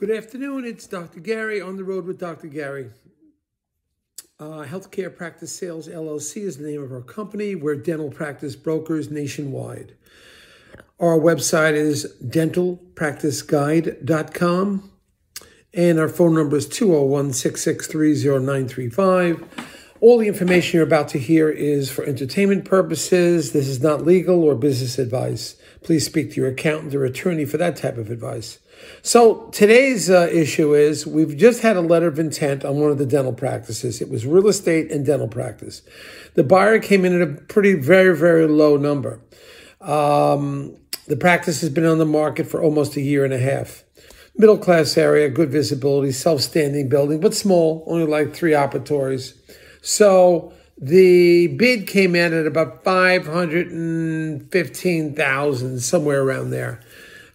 Good afternoon. It's Dr. Gary on the road with Dr. Gary. Uh, Healthcare Practice Sales LLC is the name of our company. We're dental practice brokers nationwide. Our website is dentalpracticeguide.com and our phone number is 201 663 0935. All the information you're about to hear is for entertainment purposes. This is not legal or business advice. Please speak to your accountant or attorney for that type of advice. So today's uh, issue is we've just had a letter of intent on one of the dental practices. It was real estate and dental practice. The buyer came in at a pretty, very, very low number. Um, the practice has been on the market for almost a year and a half. Middle class area, good visibility, self standing building, but small, only like three operatories. So the bid came in at about 515,000, somewhere around there,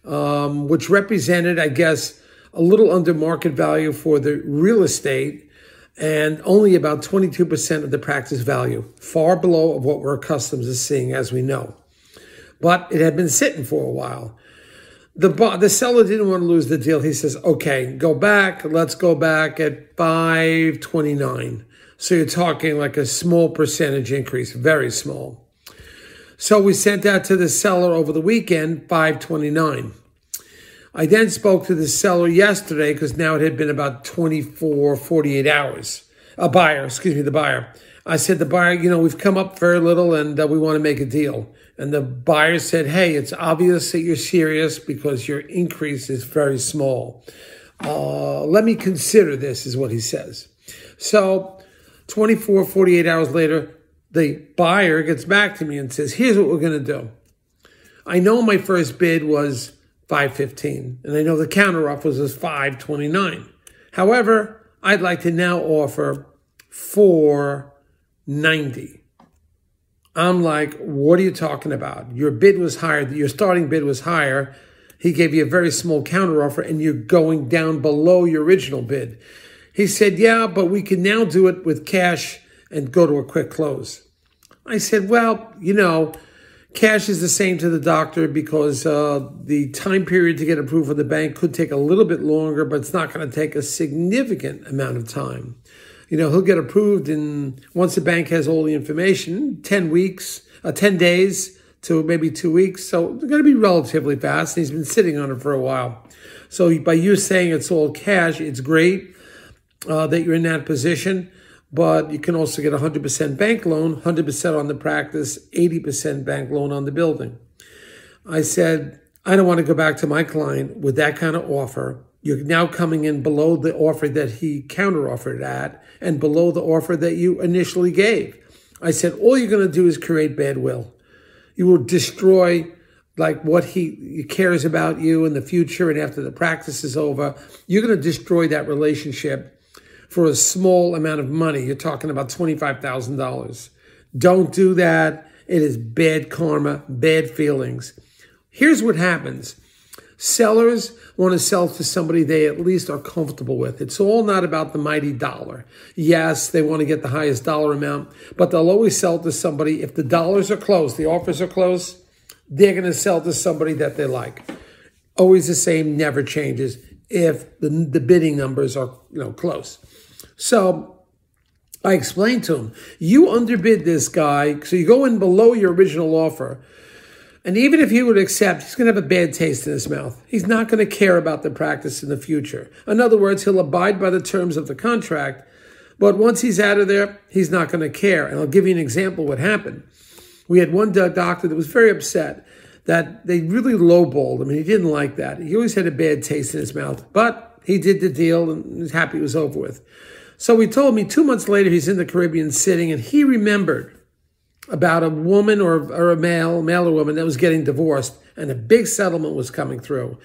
um, which represented, I guess, a little under market value for the real estate and only about 22% of the practice value, far below of what we're accustomed to seeing, as we know. But it had been sitting for a while. The, the seller didn't want to lose the deal. He says, okay, go back. Let's go back at 529. So you're talking like a small percentage increase, very small. So we sent that to the seller over the weekend, 529. I then spoke to the seller yesterday because now it had been about 24, 48 hours. A buyer, excuse me, the buyer. I said, the buyer, you know, we've come up very little and uh, we want to make a deal. And the buyer said, hey, it's obvious that you're serious because your increase is very small. Uh, let me consider this, is what he says. So 24, 48 hours later, the buyer gets back to me and says, here's what we're going to do. I know my first bid was 515 and I know the counter offer was 529. However, I'd like to now offer 490. I'm like, what are you talking about? Your bid was higher. Your starting bid was higher. He gave you a very small counter offer and you're going down below your original bid. He said, Yeah, but we can now do it with cash and go to a quick close. I said, Well, you know, cash is the same to the doctor because uh, the time period to get approved from the bank could take a little bit longer, but it's not going to take a significant amount of time. You know, he'll get approved in once the bank has all the information, 10 weeks, uh, 10 days to maybe two weeks. So it's going to be relatively fast. And he's been sitting on it for a while. So by you saying it's all cash, it's great uh, that you're in that position, but you can also get 100% bank loan, 100% on the practice, 80% bank loan on the building. I said, I don't want to go back to my client with that kind of offer. You're now coming in below the offer that he counteroffered at and below the offer that you initially gave. I said, all you're going to do is create bad will. You will destroy like what he cares about you in the future and after the practice is over. You're going to destroy that relationship for a small amount of money. You're talking about $25,000. Don't do that. It is bad karma, bad feelings. Here's what happens. Sellers want to sell to somebody they at least are comfortable with. It's all not about the mighty dollar. Yes, they want to get the highest dollar amount, but they'll always sell to somebody. If the dollars are close, the offers are close, they're going to sell to somebody that they like. Always the same, never changes if the, the bidding numbers are you know close. So I explained to him, you underbid this guy, so you go in below your original offer. And even if he would accept, he's going to have a bad taste in his mouth. He's not going to care about the practice in the future. In other words, he'll abide by the terms of the contract, but once he's out of there, he's not going to care. And I'll give you an example what happened. We had one doctor that was very upset that they really lowballed him, and he didn't like that. He always had a bad taste in his mouth, but he did the deal and was happy it was over with. So he told me two months later he's in the Caribbean sitting and he remembered about a woman or, or a male, male or woman that was getting divorced and a big settlement was coming through.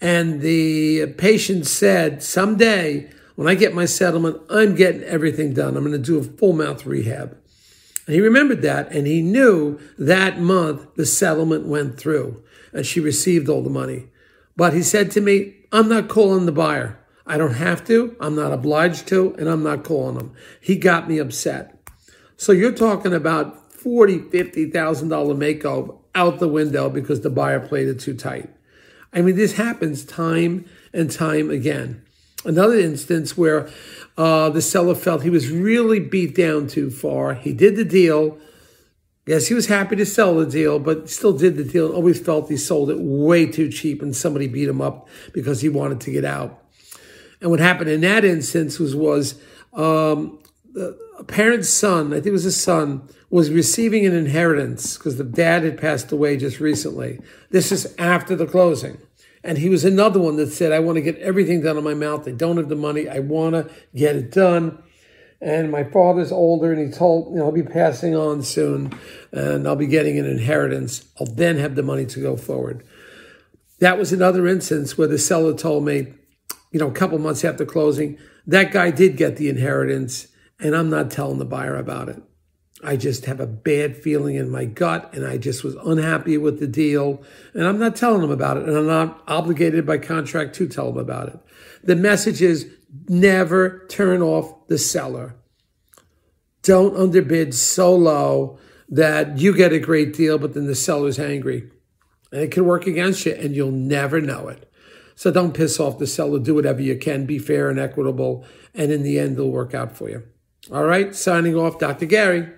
And the patient said, someday when I get my settlement, I'm getting everything done. I'm going to do a full mouth rehab. And he remembered that and he knew that month the settlement went through and she received all the money. But he said to me, I'm not calling the buyer. I don't have to, I'm not obliged to, and I'm not calling him. He got me upset. So you're talking about forty, fifty thousand dollar makeover out the window because the buyer played it too tight. I mean, this happens time and time again. Another instance where uh, the seller felt he was really beat down too far. He did the deal. Yes, he was happy to sell the deal, but still did the deal. Always felt he sold it way too cheap and somebody beat him up because he wanted to get out. And what happened in that instance was, was um, a parent's son, I think it was his son, was receiving an inheritance because the dad had passed away just recently. This is after the closing. And he was another one that said, I want to get everything done on my mouth. I don't have the money. I want to get it done. And my father's older and he told, you know, I'll be passing on soon and I'll be getting an inheritance. I'll then have the money to go forward. That was another instance where the seller told me, you know, a couple months after closing, that guy did get the inheritance and I'm not telling the buyer about it. I just have a bad feeling in my gut and I just was unhappy with the deal and I'm not telling them about it and I'm not obligated by contract to tell them about it. The message is never turn off the seller. Don't underbid so low that you get a great deal, but then the seller's angry. And it can work against you and you'll never know it. So don't piss off the seller. Do whatever you can. Be fair and equitable. And in the end, it'll work out for you. All right. Signing off, Dr. Gary.